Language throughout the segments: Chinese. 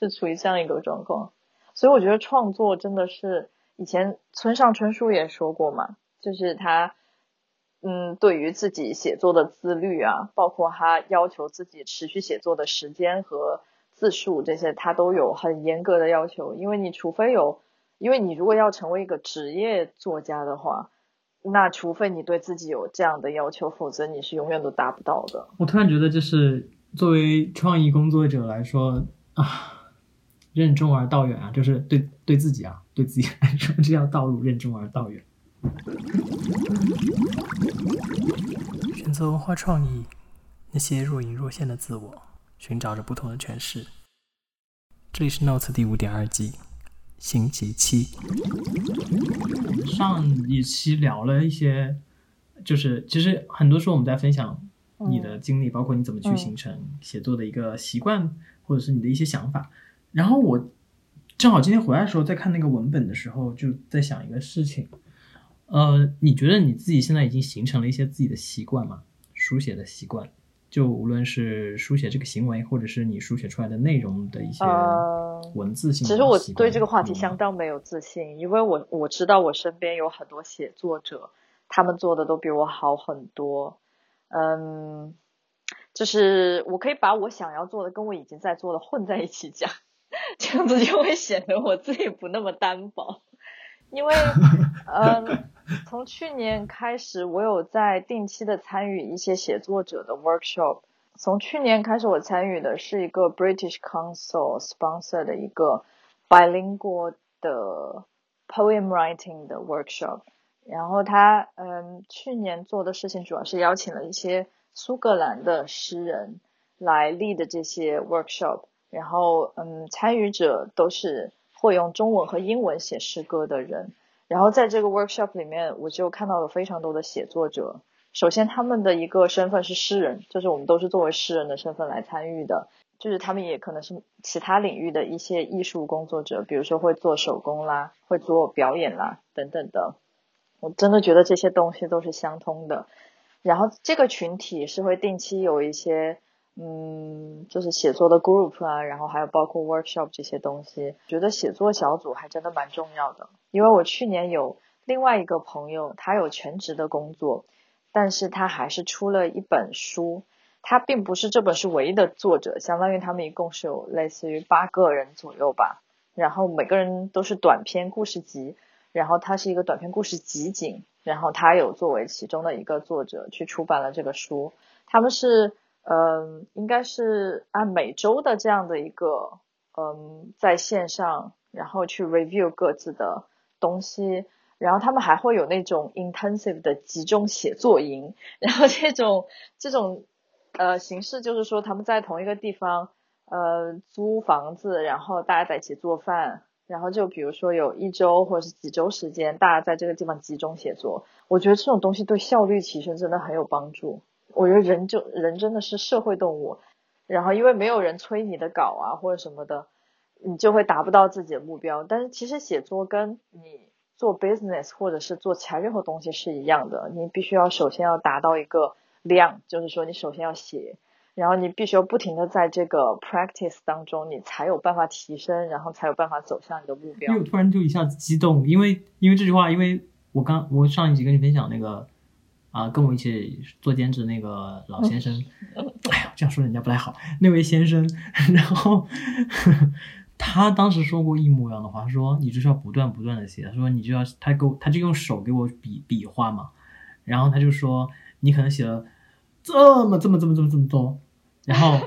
是处于这样一个状况。所以我觉得创作真的是以前村上春树也说过嘛，就是他嗯对于自己写作的自律啊，包括他要求自己持续写作的时间和字数这些，他都有很严格的要求。因为你除非有，因为你如果要成为一个职业作家的话。那除非你对自己有这样的要求，否则你是永远都达不到的。我突然觉得，就是作为创意工作者来说啊，任重而道远啊，就是对对自己啊，对自己来说，这条道路任重而道远。选择文化创意，那些若隐若现的自我，寻找着不同的诠释。这里是 Notes 第五点二季。星期七，上一期聊了一些，就是其实很多时候我们在分享你的经历，包括你怎么去形成写作的一个习惯，或者是你的一些想法。然后我正好今天回来的时候，在看那个文本的时候，就在想一个事情。呃，你觉得你自己现在已经形成了一些自己的习惯吗？书写的习惯？就无论是书写这个行为，或者是你书写出来的内容的一些文字性，其实我对这个话题相当没有自信，因为我我知道我身边有很多写作者，他们做的都比我好很多。嗯，就是我可以把我想要做的跟我已经在做的混在一起讲，这样子就会显得我自己不那么单薄。因为，嗯，从去年开始，我有在定期的参与一些写作者的 workshop。从去年开始，我参与的是一个 British Council sponsor 的一个 bilingual 的 poem writing 的 workshop。然后他，嗯，去年做的事情主要是邀请了一些苏格兰的诗人来 lead 这些 workshop。然后，嗯，参与者都是。会用中文和英文写诗歌的人，然后在这个 workshop 里面，我就看到了非常多的写作者。首先，他们的一个身份是诗人，就是我们都是作为诗人的身份来参与的。就是他们也可能是其他领域的一些艺术工作者，比如说会做手工啦，会做表演啦等等的。我真的觉得这些东西都是相通的。然后这个群体是会定期有一些。嗯，就是写作的 group 啊，然后还有包括 workshop 这些东西，觉得写作小组还真的蛮重要的。因为我去年有另外一个朋友，他有全职的工作，但是他还是出了一本书。他并不是这本书唯一的作者，相当于他们一共是有类似于八个人左右吧。然后每个人都是短篇故事集，然后他是一个短篇故事集锦，然后他有作为其中的一个作者去出版了这个书。他们是。嗯，应该是按每周的这样的一个，嗯，在线上，然后去 review 各自的东西，然后他们还会有那种 intensive 的集中写作营，然后这种这种呃形式就是说他们在同一个地方呃租房子，然后大家在一起做饭，然后就比如说有一周或者是几周时间，大家在这个地方集中写作，我觉得这种东西对效率提升真的很有帮助。我觉得人就人真的是社会动物，然后因为没有人催你的稿啊或者什么的，你就会达不到自己的目标。但是其实写作跟你做 business 或者是做其他任何东西是一样的，你必须要首先要达到一个量，就是说你首先要写，然后你必须要不停的在这个 practice 当中，你才有办法提升，然后才有办法走向你的目标。因为我突然就一下子激动，因为因为这句话，因为我刚我上一集跟你分享那个。啊，跟我一起做兼职那个老先生，哎呀，这样说人家不太好。那位先生，然后他当时说过一模一样的话，说你就是要不断不断的写，他说你就要他给我，他就用手给我比比划嘛，然后他就说你可能写了这么这么这么这么这么多，然后。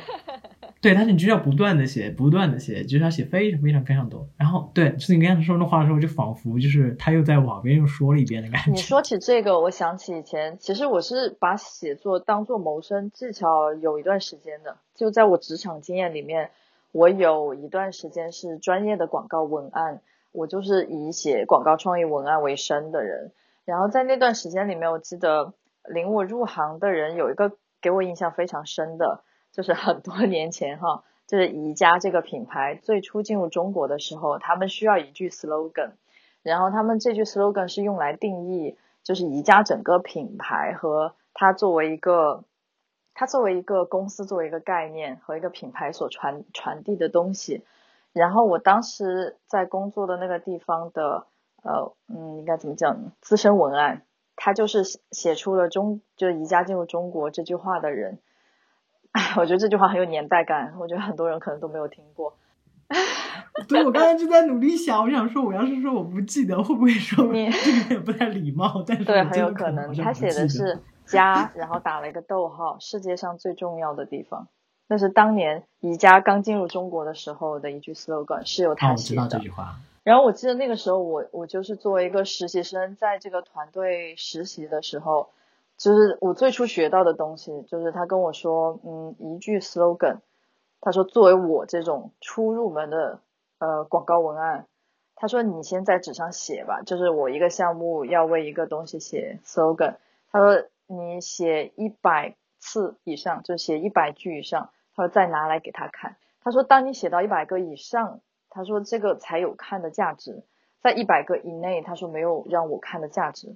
对，但是你就要不断的写，不断的写，就是要写非常非常非常多。然后，对，是你刚才说那话的时候，就仿佛就是他又在往边又说了一遍的感觉。你 说起这个，我想起以前，其实我是把写作当做谋生技巧有一段时间的。就在我职场经验里面，我有一段时间是专业的广告文案，我就是以写广告创意文案为生的人。然后在那段时间里面，我记得领我入行的人有一个给我印象非常深的。就是很多 年前哈，就是宜家这个品牌最初进入中国的时候，他们需要一句 slogan，然后他们这句 slogan 是用来定义，就是宜家整个品牌和它作为一个，它作为一个公司作为一个概念和一个品牌所传传递的东西。然后我当时在工作的那个地方的呃嗯应该怎么讲呢？资深文案，他就是写出了中就宜家进入中国这句话的人。哎，我觉得这句话很有年代感，我觉得很多人可能都没有听过。对，我刚才就在努力想，我想说，我要是说我不记得，会不会说你这个也不太礼貌？但是对，很有可能他写的是家，然后打了一个逗号，世界上最重要的地方。那是当年宜家刚进入中国的时候的一句 slogan，是由哦，他写我知道这的。句话。然后我记得那个时候我我就是作为一个实习生，在这个团队实习的时候，就是我最初学到的东西，就是他跟我说，嗯，一句 slogan，他说作为我这种初入门的呃广告文案，他说你先在纸上写吧，就是我一个项目要为一个东西写 slogan，他说你写一百次以上，就写一百句以上，他说再拿来给他看，他说当你写到一百个以上。他说这个才有看的价值，在一百个以内，他说没有让我看的价值。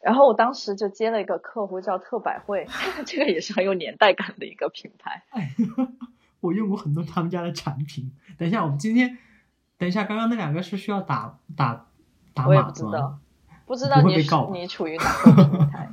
然后我当时就接了一个客户叫特百惠，这个也是很有年代感的一个品牌。哎，我用过很多他们家的产品。等一下，我们今天，等一下，刚刚那两个是需要打打打我也码子吗不知道？，不知道你你处于哪个平台，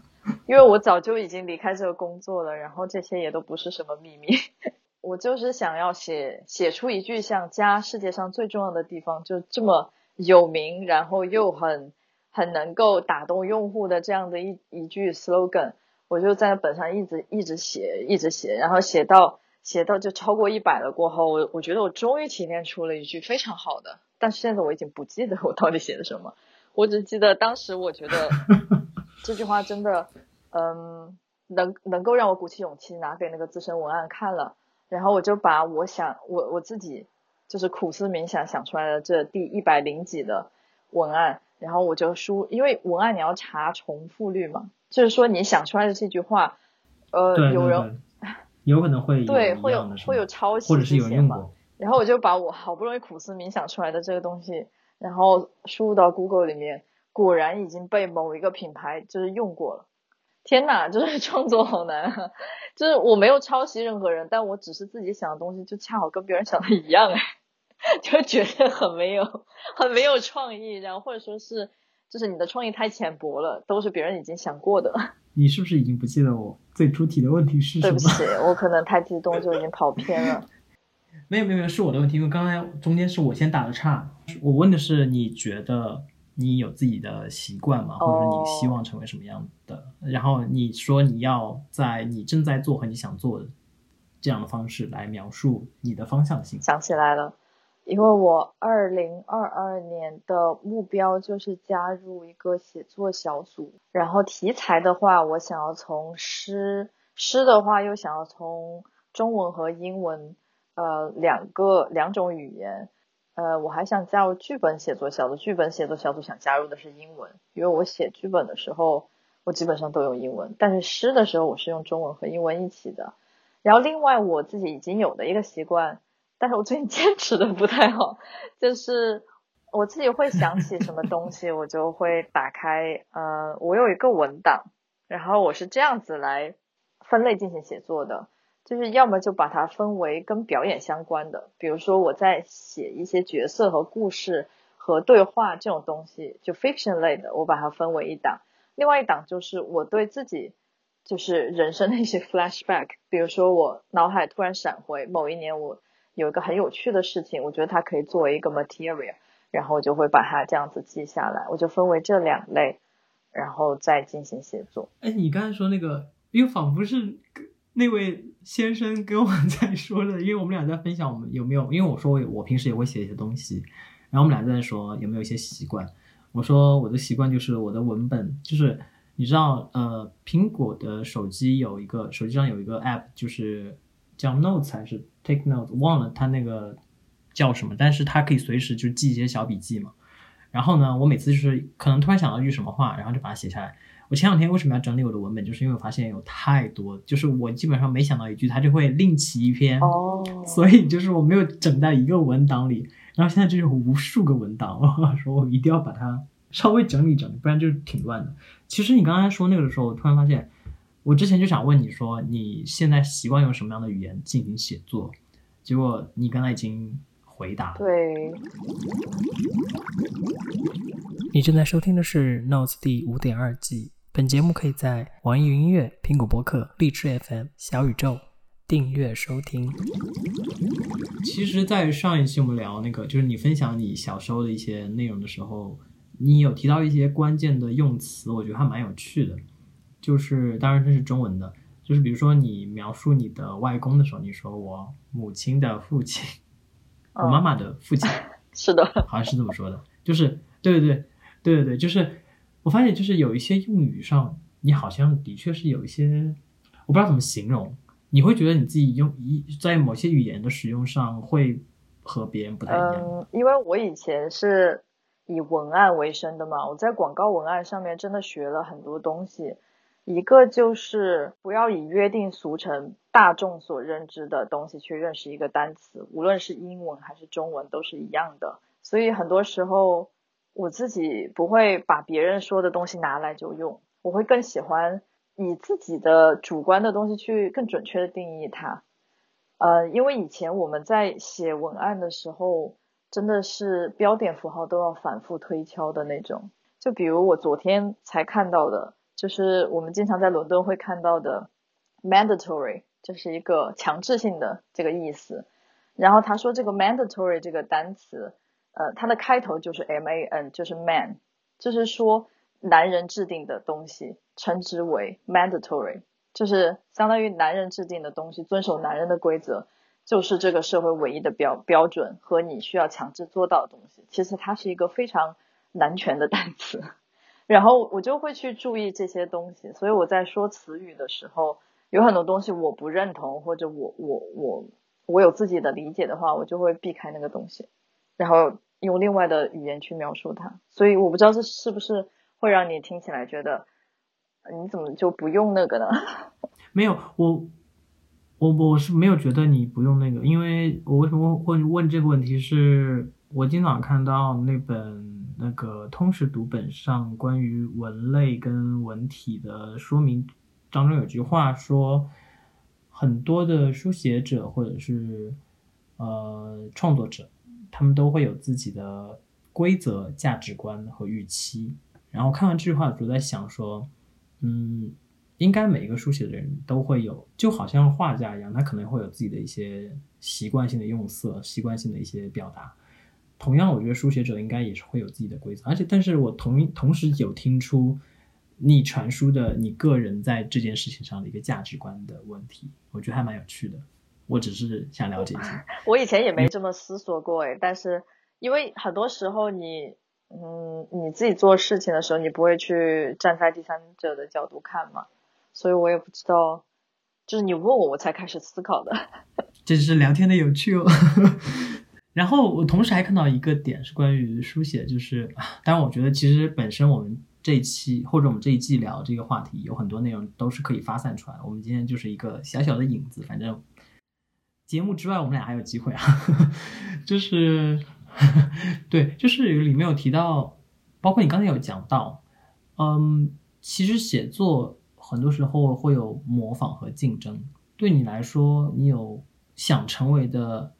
因为我早就已经离开这个工作了，然后这些也都不是什么秘密。我就是想要写写出一句像家世界上最重要的地方，就这么有名，然后又很很能够打动用户的这样的一一句 slogan，我就在本上一直一直写，一直写，然后写到写到就超过一百了过后，我我觉得我终于提炼出了一句非常好的，但是现在我已经不记得我到底写的什么，我只记得当时我觉得 这句话真的，嗯，能能够让我鼓起勇气拿给那个资深文案看了。然后我就把我想我我自己就是苦思冥想想出来的这第一百零几的文案，然后我就输，因为文案你要查重复率嘛，就是说你想出来的这句话，呃，对，有对人 有可能会对会有会有抄袭或者是有。然后我就把我好不容易苦思冥想出来的这个东西，然后输入到 Google 里面，果然已经被某一个品牌就是用过了。天呐，就是创作好难啊！就是我没有抄袭任何人，但我只是自己想的东西，就恰好跟别人想的一样，哎，就觉得很没有很没有创意，然后或者说是就是你的创意太浅薄了，都是别人已经想过的。你是不是已经不记得我最初提的问题是什么？对不起，我可能太激动就已经跑偏了。没有没有没有，是我的问题，因为刚才中间是我先打的岔。我问的是你觉得你有自己的习惯吗？或者说你希望成为什么样的？然后你说你要在你正在做和你想做的这样的方式来描述你的方向性。想起来了，因为我二零二二年的目标就是加入一个写作小组，然后题材的话，我想要从诗，诗的话又想要从中文和英文，呃，两个两种语言，呃，我还想加入剧本写作小组，剧本写作小组想加入的是英文，因为我写剧本的时候，我基本上都用英文，但是诗的时候我是用中文和英文一起的。然后另外我自己已经有的一个习惯，但是我最近坚持的不太好，就是我自己会想起什么东西，我就会打开，呃，我有一个文档，然后我是这样子来分类进行写作的，就是要么就把它分为跟表演相关的，比如说我在写一些角色和故事和对话这种东西，就 fiction 类的，我把它分为一档，另外一档就是我对自己。就是人生的一些 flashback，比如说我脑海突然闪回某一年我有一个很有趣的事情，我觉得它可以作为一个 material，然后我就会把它这样子记下来，我就分为这两类，然后再进行写作。哎，你刚才说那个，因为仿佛是那位先生跟我在说的，因为我们俩在分享我们有没有，因为我说我我平时也会写一些东西，然后我们俩在说有没有一些习惯。我说我的习惯就是我的文本就是。你知道，呃，苹果的手机有一个手机上有一个 app，就是叫 Notes 还是 Take Notes，忘了它那个叫什么，但是它可以随时就记一些小笔记嘛。然后呢，我每次就是可能突然想到一句什么话，然后就把它写下来。我前两天为什么要整理我的文本，就是因为我发现有太多，就是我基本上每想到一句，它就会另起一篇，哦，所以就是我没有整在一个文档里。然后现在就有无数个文档，我说我一定要把它稍微整理整理，不然就是挺乱的。其实你刚才说那个的时候，我突然发现，我之前就想问你说，你现在习惯用什么样的语言进行写作？结果你刚才已经回答。对，你正在收听的是《Notes》第五点二季。本节目可以在网易云音乐、苹果播客、荔枝 FM、小宇宙订阅收听。其实，在上一期我们聊那个，就是你分享你小时候的一些内容的时候，你有提到一些关键的用词，我觉得还蛮有趣的。就是，当然这是中文的，就是比如说你描述你的外公的时候，你说我母亲的父亲，我妈妈的父亲，是的，好像是这么说的。就是，对对对对对对，就是我发现，就是有一些用语上，你好像的确是有一些，我不知道怎么形容。你会觉得你自己用一在某些语言的使用上会和别人不太一样。嗯，因为我以前是以文案为生的嘛，我在广告文案上面真的学了很多东西。一个就是不要以约定俗成、大众所认知的东西去认识一个单词，无论是英文还是中文都是一样的。所以很多时候我自己不会把别人说的东西拿来就用，我会更喜欢以自己的主观的东西去更准确的定义它。呃，因为以前我们在写文案的时候，真的是标点符号都要反复推敲的那种。就比如我昨天才看到的。就是我们经常在伦敦会看到的 mandatory，就是一个强制性的这个意思。然后他说这个 mandatory 这个单词，呃，它的开头就是 m a n，就是 man，就是说男人制定的东西称之为 mandatory，就是相当于男人制定的东西，遵守男人的规则，就是这个社会唯一的标标准和你需要强制做到的东西。其实它是一个非常男权的单词。然后我就会去注意这些东西，所以我在说词语的时候，有很多东西我不认同，或者我我我我有自己的理解的话，我就会避开那个东西，然后用另外的语言去描述它。所以我不知道这是不是会让你听起来觉得你怎么就不用那个呢？没有，我我我是没有觉得你不用那个，因为我为什么会问这个问题是，我经常看到那本。那个通识读本上关于文类跟文体的说明当中有句话说，很多的书写者或者是呃创作者，他们都会有自己的规则、价值观和预期。然后看完这句话，我就在想说，嗯，应该每一个书写的人都会有，就好像画家一样，他可能会有自己的一些习惯性的用色、习惯性的一些表达。同样，我觉得书写者应该也是会有自己的规则，而且，但是我同同时有听出你传输的你个人在这件事情上的一个价值观的问题，我觉得还蛮有趣的。我只是想了解一下。我以前也没这么思索过诶，但是因为很多时候你，嗯，你自己做事情的时候，你不会去站在第三者的角度看嘛，所以我也不知道，就是你问我，我才开始思考的。这只是聊天的有趣哦。然后我同时还看到一个点是关于书写，就是当然我觉得其实本身我们这一期或者我们这一季聊这个话题有很多内容都是可以发散出来。我们今天就是一个小小的影子，反正节目之外我们俩还有机会啊。就是 对，就是里面有提到，包括你刚才有讲到，嗯，其实写作很多时候会有模仿和竞争。对你来说，你有想成为的？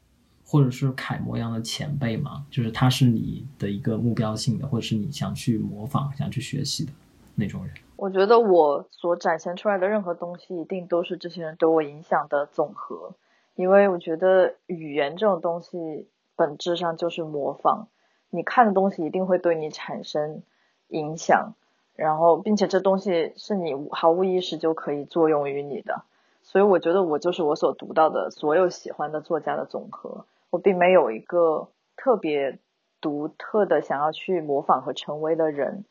或者是楷模一样的前辈嘛，就是他是你的一个目标性的，或者是你想去模仿、想去学习的那种人。我觉得我所展现出来的任何东西，一定都是这些人对我影响的总和。因为我觉得语言这种东西本质上就是模仿，你看的东西一定会对你产生影响，然后并且这东西是你毫无意识就可以作用于你的。所以我觉得我就是我所读到的所有喜欢的作家的总和。我并没有一个特别独特的想要去模仿和成为的人，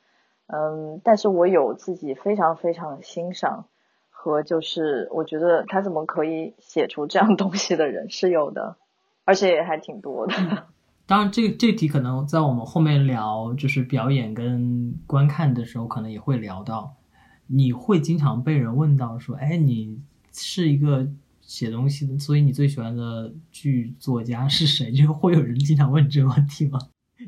嗯，但是我有自己非常非常欣赏和就是我觉得他怎么可以写出这样东西的人是有的，而且也还挺多的。当然，这这题可能在我们后面聊就是表演跟观看的时候，可能也会聊到。你会经常被人问到说：“哎，你是一个。”写东西的，所以你最喜欢的剧作家是谁？就会有人经常问这个问题吗？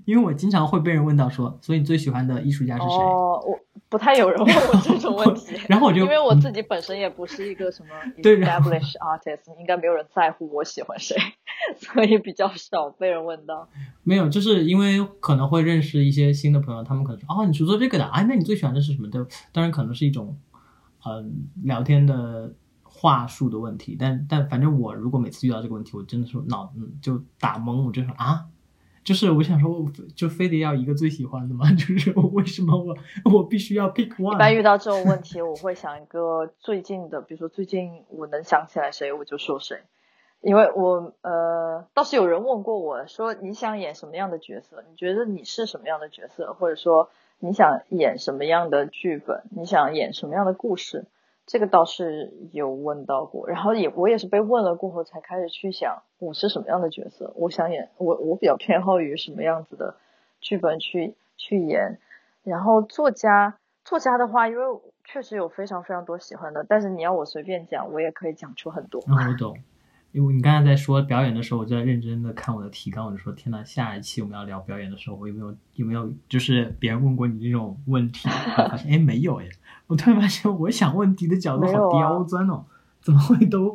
因为我经常会被人问到说，所以你最喜欢的艺术家是谁？哦，我不太有人问我这种问题。然后我就因为我自己本身也不是一个什么 established artist，应该没有人在乎我喜欢谁。所以比较少被人问到。没有，就是因为可能会认识一些新的朋友，他们可能说哦，你是做这个的啊，那你最喜欢的是什么对？当然可能是一种嗯聊天的话术的问题，但但反正我如果每次遇到这个问题，我真的是脑嗯就打懵，我就说啊。就是我想说，就非得要一个最喜欢的吗？就是我为什么我我必须要 pick one？一般遇到这种问题，我会想一个最近的，比如说最近我能想起来谁，我就说谁。因为我呃，倒是有人问过我说，你想演什么样的角色？你觉得你是什么样的角色？或者说你想演什么样的剧本？你想演什么样的故事？这个倒是有问到过，然后也我也是被问了过后才开始去想我是什么样的角色，我想演我我比较偏好于什么样子的剧本去去演，然后作家作家的话，因为确实有非常非常多喜欢的，但是你要我随便讲，我也可以讲出很多。我懂。因为你刚才在说表演的时候，我就在认真的看我的提纲，我就说天呐，下一期我们要聊表演的时候，我有没有有没有就是别人问过你这种问题？发现哎没有哎，我突然发现我想问题的角度好刁钻哦，怎么会都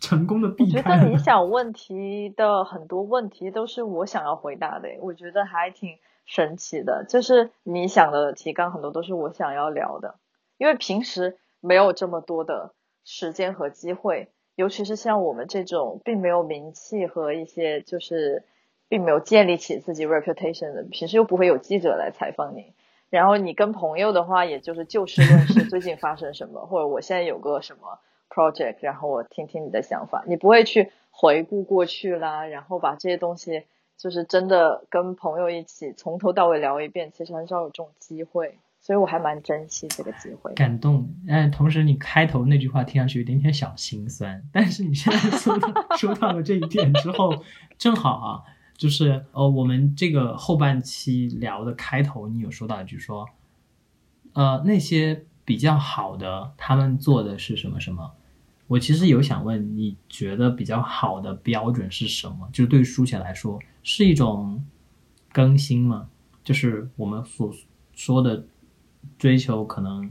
成功的避开？我觉得你想问题的很多问题都是我想要回答的，我觉得还挺神奇的，就是你想的提纲很多都是我想要聊的，因为平时没有这么多的时间和机会。尤其是像我们这种并没有名气和一些就是并没有建立起自己 reputation 的，平时又不会有记者来采访你，然后你跟朋友的话，也就是就事论事，最近发生什么，或者我现在有个什么 project，然后我听听你的想法，你不会去回顾过去啦，然后把这些东西就是真的跟朋友一起从头到尾聊一遍，其实很少有这种机会。所以我还蛮珍惜这个机会，感动。但同时，你开头那句话听上去有点点小心酸。但是你现在说到说到了这一点之后，正好啊，就是呃，我们这个后半期聊的开头，你有说到一句说，呃，那些比较好的，他们做的是什么什么？我其实有想问，你觉得比较好的标准是什么？就是对书写来说，是一种更新吗？就是我们所说的。追求可能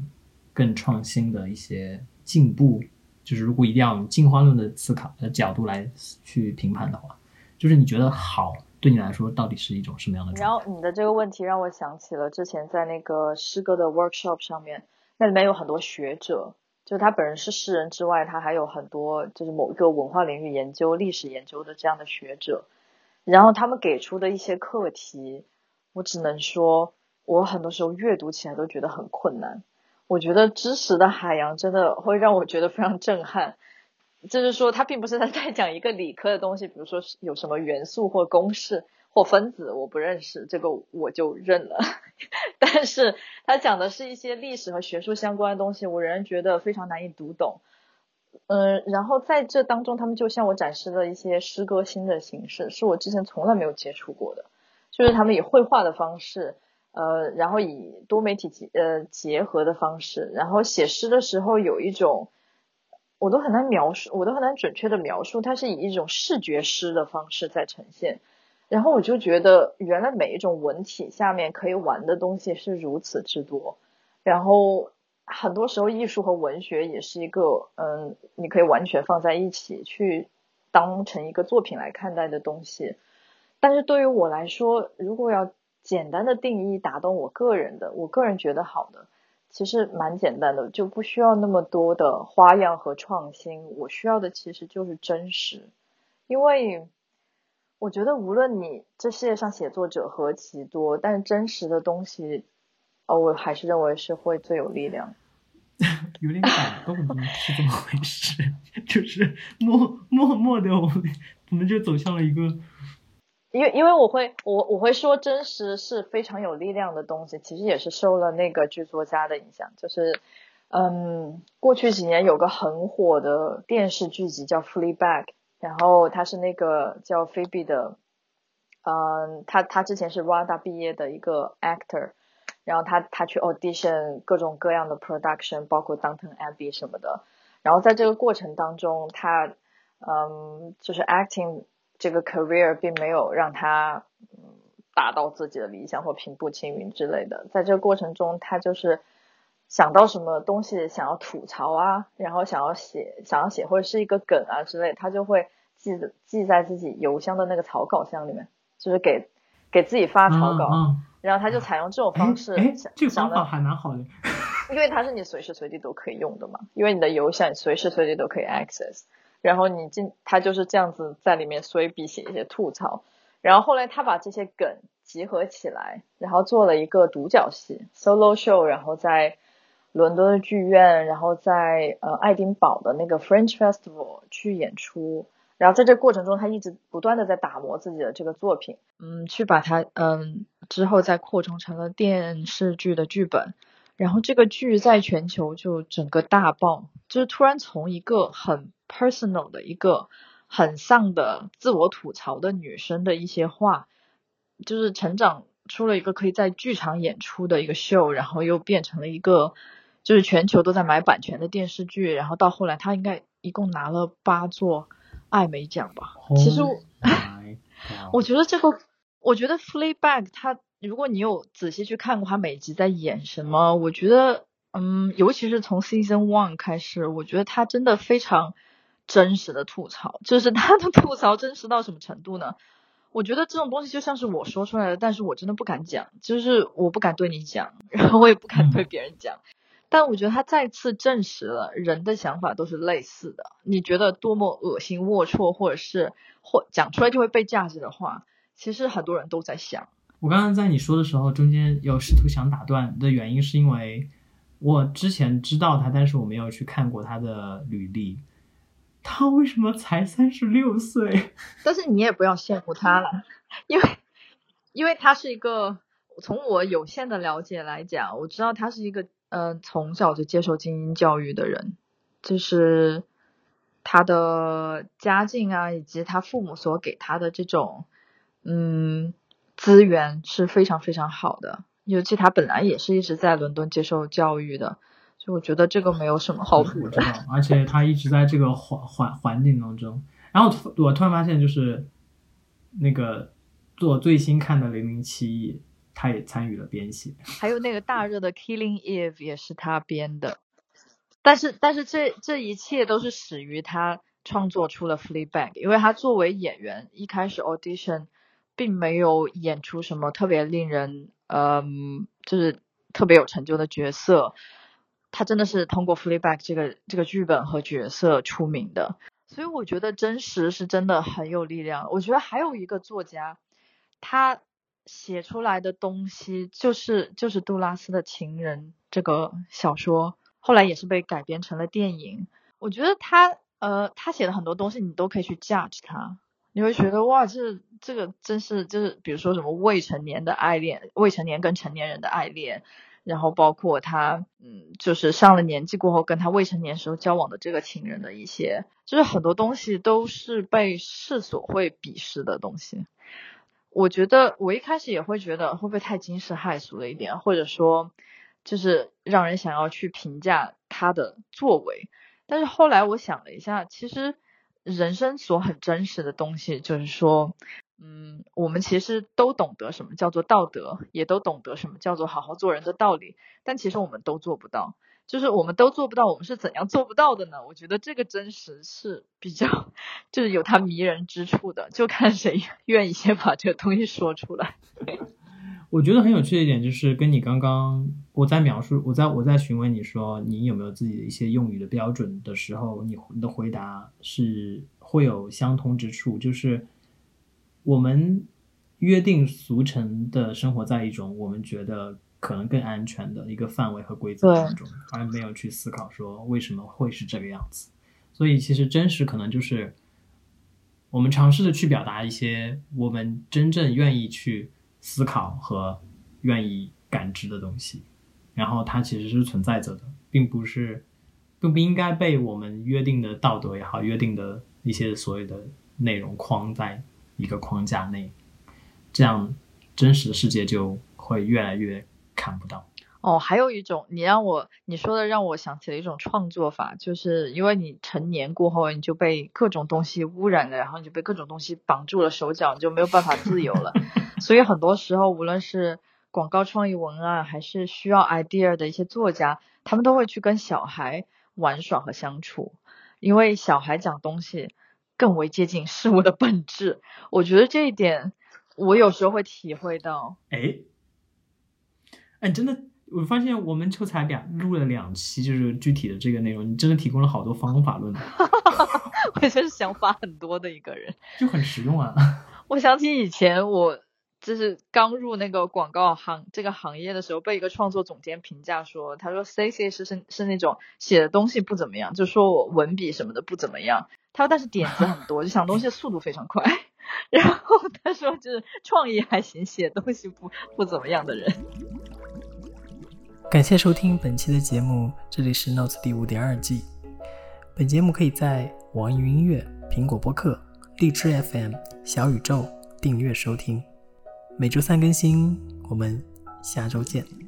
更创新的一些进步，就是如果一定要用进化论的思考的角度来去评判的话，就是你觉得好对你来说到底是一种什么样的？然后你的这个问题让我想起了之前在那个诗歌的 workshop 上面，那里面有很多学者，就是他本人是诗人之外，他还有很多就是某一个文化领域研究、历史研究的这样的学者，然后他们给出的一些课题，我只能说。我很多时候阅读起来都觉得很困难。我觉得知识的海洋真的会让我觉得非常震撼。就是说，它并不是在 在讲一个理科的东西，比如说有什么元素或公式或分子，我不认识，这个我就认了。但是他讲的是一些历史和学术相关的东西，我仍然觉得非常难以读懂。嗯，然后在这当中，他们就向我展示了一些诗歌新的形式，是我之前从来没有接触过的，就是他们以绘画的方式。呃，然后以多媒体结呃结合的方式，然后写诗的时候有一种，我都很难描述，我都很难准确的描述，它是以一种视觉诗的方式在呈现。然后我就觉得，原来每一种文体下面可以玩的东西是如此之多。然后很多时候，艺术和文学也是一个，嗯，你可以完全放在一起去当成一个作品来看待的东西。但是对于我来说，如果要简单的定义打动我个人的，我个人觉得好的，其实蛮简单的，就不需要那么多的花样和创新。我需要的其实就是真实，因为我觉得无论你这世界上写作者何其多，但是真实的东西，哦，我还是认为是会最有力量。有点感动，是怎么回事？就是默默默的，我们我们就走向了一个。因为因为我会我我会说真实是非常有力量的东西，其实也是受了那个剧作家的影响。就是嗯，过去几年有个很火的电视剧集叫《Fleabag》，然后他是那个叫菲比的，嗯，他他之前是 RADA 毕业的一个 actor，然后他他去 audition 各种各样的 production，包括 Downton Abbey 什么的，然后在这个过程当中，他嗯就是 acting。这个 career 并没有让他嗯达到自己的理想或平步青云之类的，在这个过程中，他就是想到什么东西想要吐槽啊，然后想要写想要写或者是一个梗啊之类，他就会记记在自己邮箱的那个草稿箱里面，就是给给自己发草稿，嗯然后他就采用这种嗯方式这个想法还蛮好的。因为它是你随时随地都可以用的嘛，因为你的邮箱你随时随地都可以 access，然后你进他就是这样子在里面随笔写一些吐槽，然后后来他把这些梗集合起来，然后做了一个独角戏 solo show，然后在伦敦的剧院，然后在呃爱丁堡的那个 French Festival 去演出，然后在这过程中，他一直不断的在打磨自己的这个作品，嗯，去把它嗯之后再扩充成了电视剧的剧本。然后这个剧在全球就整个大爆，就是突然从一个很 personal 的一个很丧的自我吐槽的女生的一些话，就是成长出了一个可以在剧场演出的一个秀，然后又变成了一个就是全球都在买版权的电视剧，然后到后来他应该一共拿了八座艾美奖吧。其实我 Oh 觉得这个，我觉得 Fleabag 它，如果你有仔细去看过它每集在演什么，我觉得，嗯，尤其是从 Season One 开始，我觉得他真的非常真实的吐槽，就是他的吐槽真实到什么程度呢？我觉得这种东西就像是我说出来的，但是我真的不敢讲，就是我不敢对你讲，然后我也不敢对别人讲。但我觉得他再次证实了人的想法都是类似的。你觉得多么恶心、龌龊，或者是或讲出来就会被价值的话，其实很多人都在想。我刚刚在你说的时候，中间有试图想打断的原因，是因为我之前知道他，但是我没有去看过他的履历。他为什么才三十六岁？但是你也不要羡慕他了，因为因为他是一个从我有限的了解来讲，我知道他是一个嗯、呃从小就接受精英教育的人，就是他的家境啊，以及他父母所给他的这种嗯资源是非常非常好的，尤其他本来也是一直在伦敦接受教育的，所以我觉得这个没有什么好补的。我知道，而且他一直在这个环环环境当中。然后我突然发现，就是那个做最新看的《零零七》，他也参与了编写。还有那个大热的《Killing Eve》也是他编的，但是但是这这一切都是始于他创作出了《Fleabag》，因为他作为演员一开始 audition 并没有演出什么特别令人嗯就是特别有成就的角色，他真的是通过《Fleabag》这个这个剧本和角色出名的，所以我觉得真实是真的很有力量。我觉得还有一个作家，他写出来的东西就是就是杜拉斯的《情人》这个小说，后来也是被改编成了电影。我觉得他呃他写的很多东西你都可以去 judge 他，你会觉得哇这这个真是就是比如说什么未成年的爱恋，未成年跟成年人的爱恋。然后包括他，嗯，就是上了年纪过后跟他未成年时候交往的这个情人的一些，就是很多东西都是被世所会鄙视的东西。我觉得我一开始也会觉得会不会太惊世骇俗了一点，或者说就是让人想要去评价他的作为。但是后来我想了一下，其实人生所很真实的东西，就是说，嗯，我们其实都懂得什么叫做道德，也都懂得什么叫做好好做人的道理，但其实我们都做不到。就是我们都做不到，我们是怎样做不到的呢？我觉得这个真实是比较，就是有它迷人之处的，就看谁愿意先把这个东西说出来。我觉得很有趣的一点就是，跟你刚刚我在描述，我在我在询问你说你有没有自己的一些用语的标准的时候，你你的回答是会有相通之处，就是我们约定俗成的生活在一种我们觉得可能更安全的一个范围和规则当中，而没有去思考说为什么会是这个样子。所以其实真实可能就是我们尝试着去表达一些我们真正愿意去思考和愿意感知的东西，然后它其实是存在着的，并不是，并不应该被我们约定的道德也好，约定的一些所有的内容框在一个框架内，这样真实的世界就会越来越看不到。哦，还有一种，你让我你说的让我想起了一种创作法，就是因为你成年过后，你就被各种东西污染了，然后你就被各种东西绑住了手脚，你就没有办法自由了。所以很多时候，无论是广告创意文案，还是需要 idea 的一些作家，他们都会去跟小孩玩耍和相处，因为小孩讲东西更为接近事物的本质。我觉得这一点，我有时候会体会到。哎，哎，真的，我发现我们就才两录了两期，就是具体的这个内容，你真的提供了好多方法论，我就是想法很多的一个人，就很实用啊。我想起以前我就是刚入那个广告行这个行业的时候，被一个创作总监评价说，他说 C C 是是是那种写的东西不怎么样，就说我文笔什么的不怎么样。他说但是点子很多，就想东西的速度非常快。然后他说就是创意还行，写东西不不怎么样的人。感谢收听本期的节目，这里是 Notes 第五点二季。本节目可以在网易云音乐、苹果播客、荔枝 FM、小宇宙订阅收听，每周三更新。我们下周见。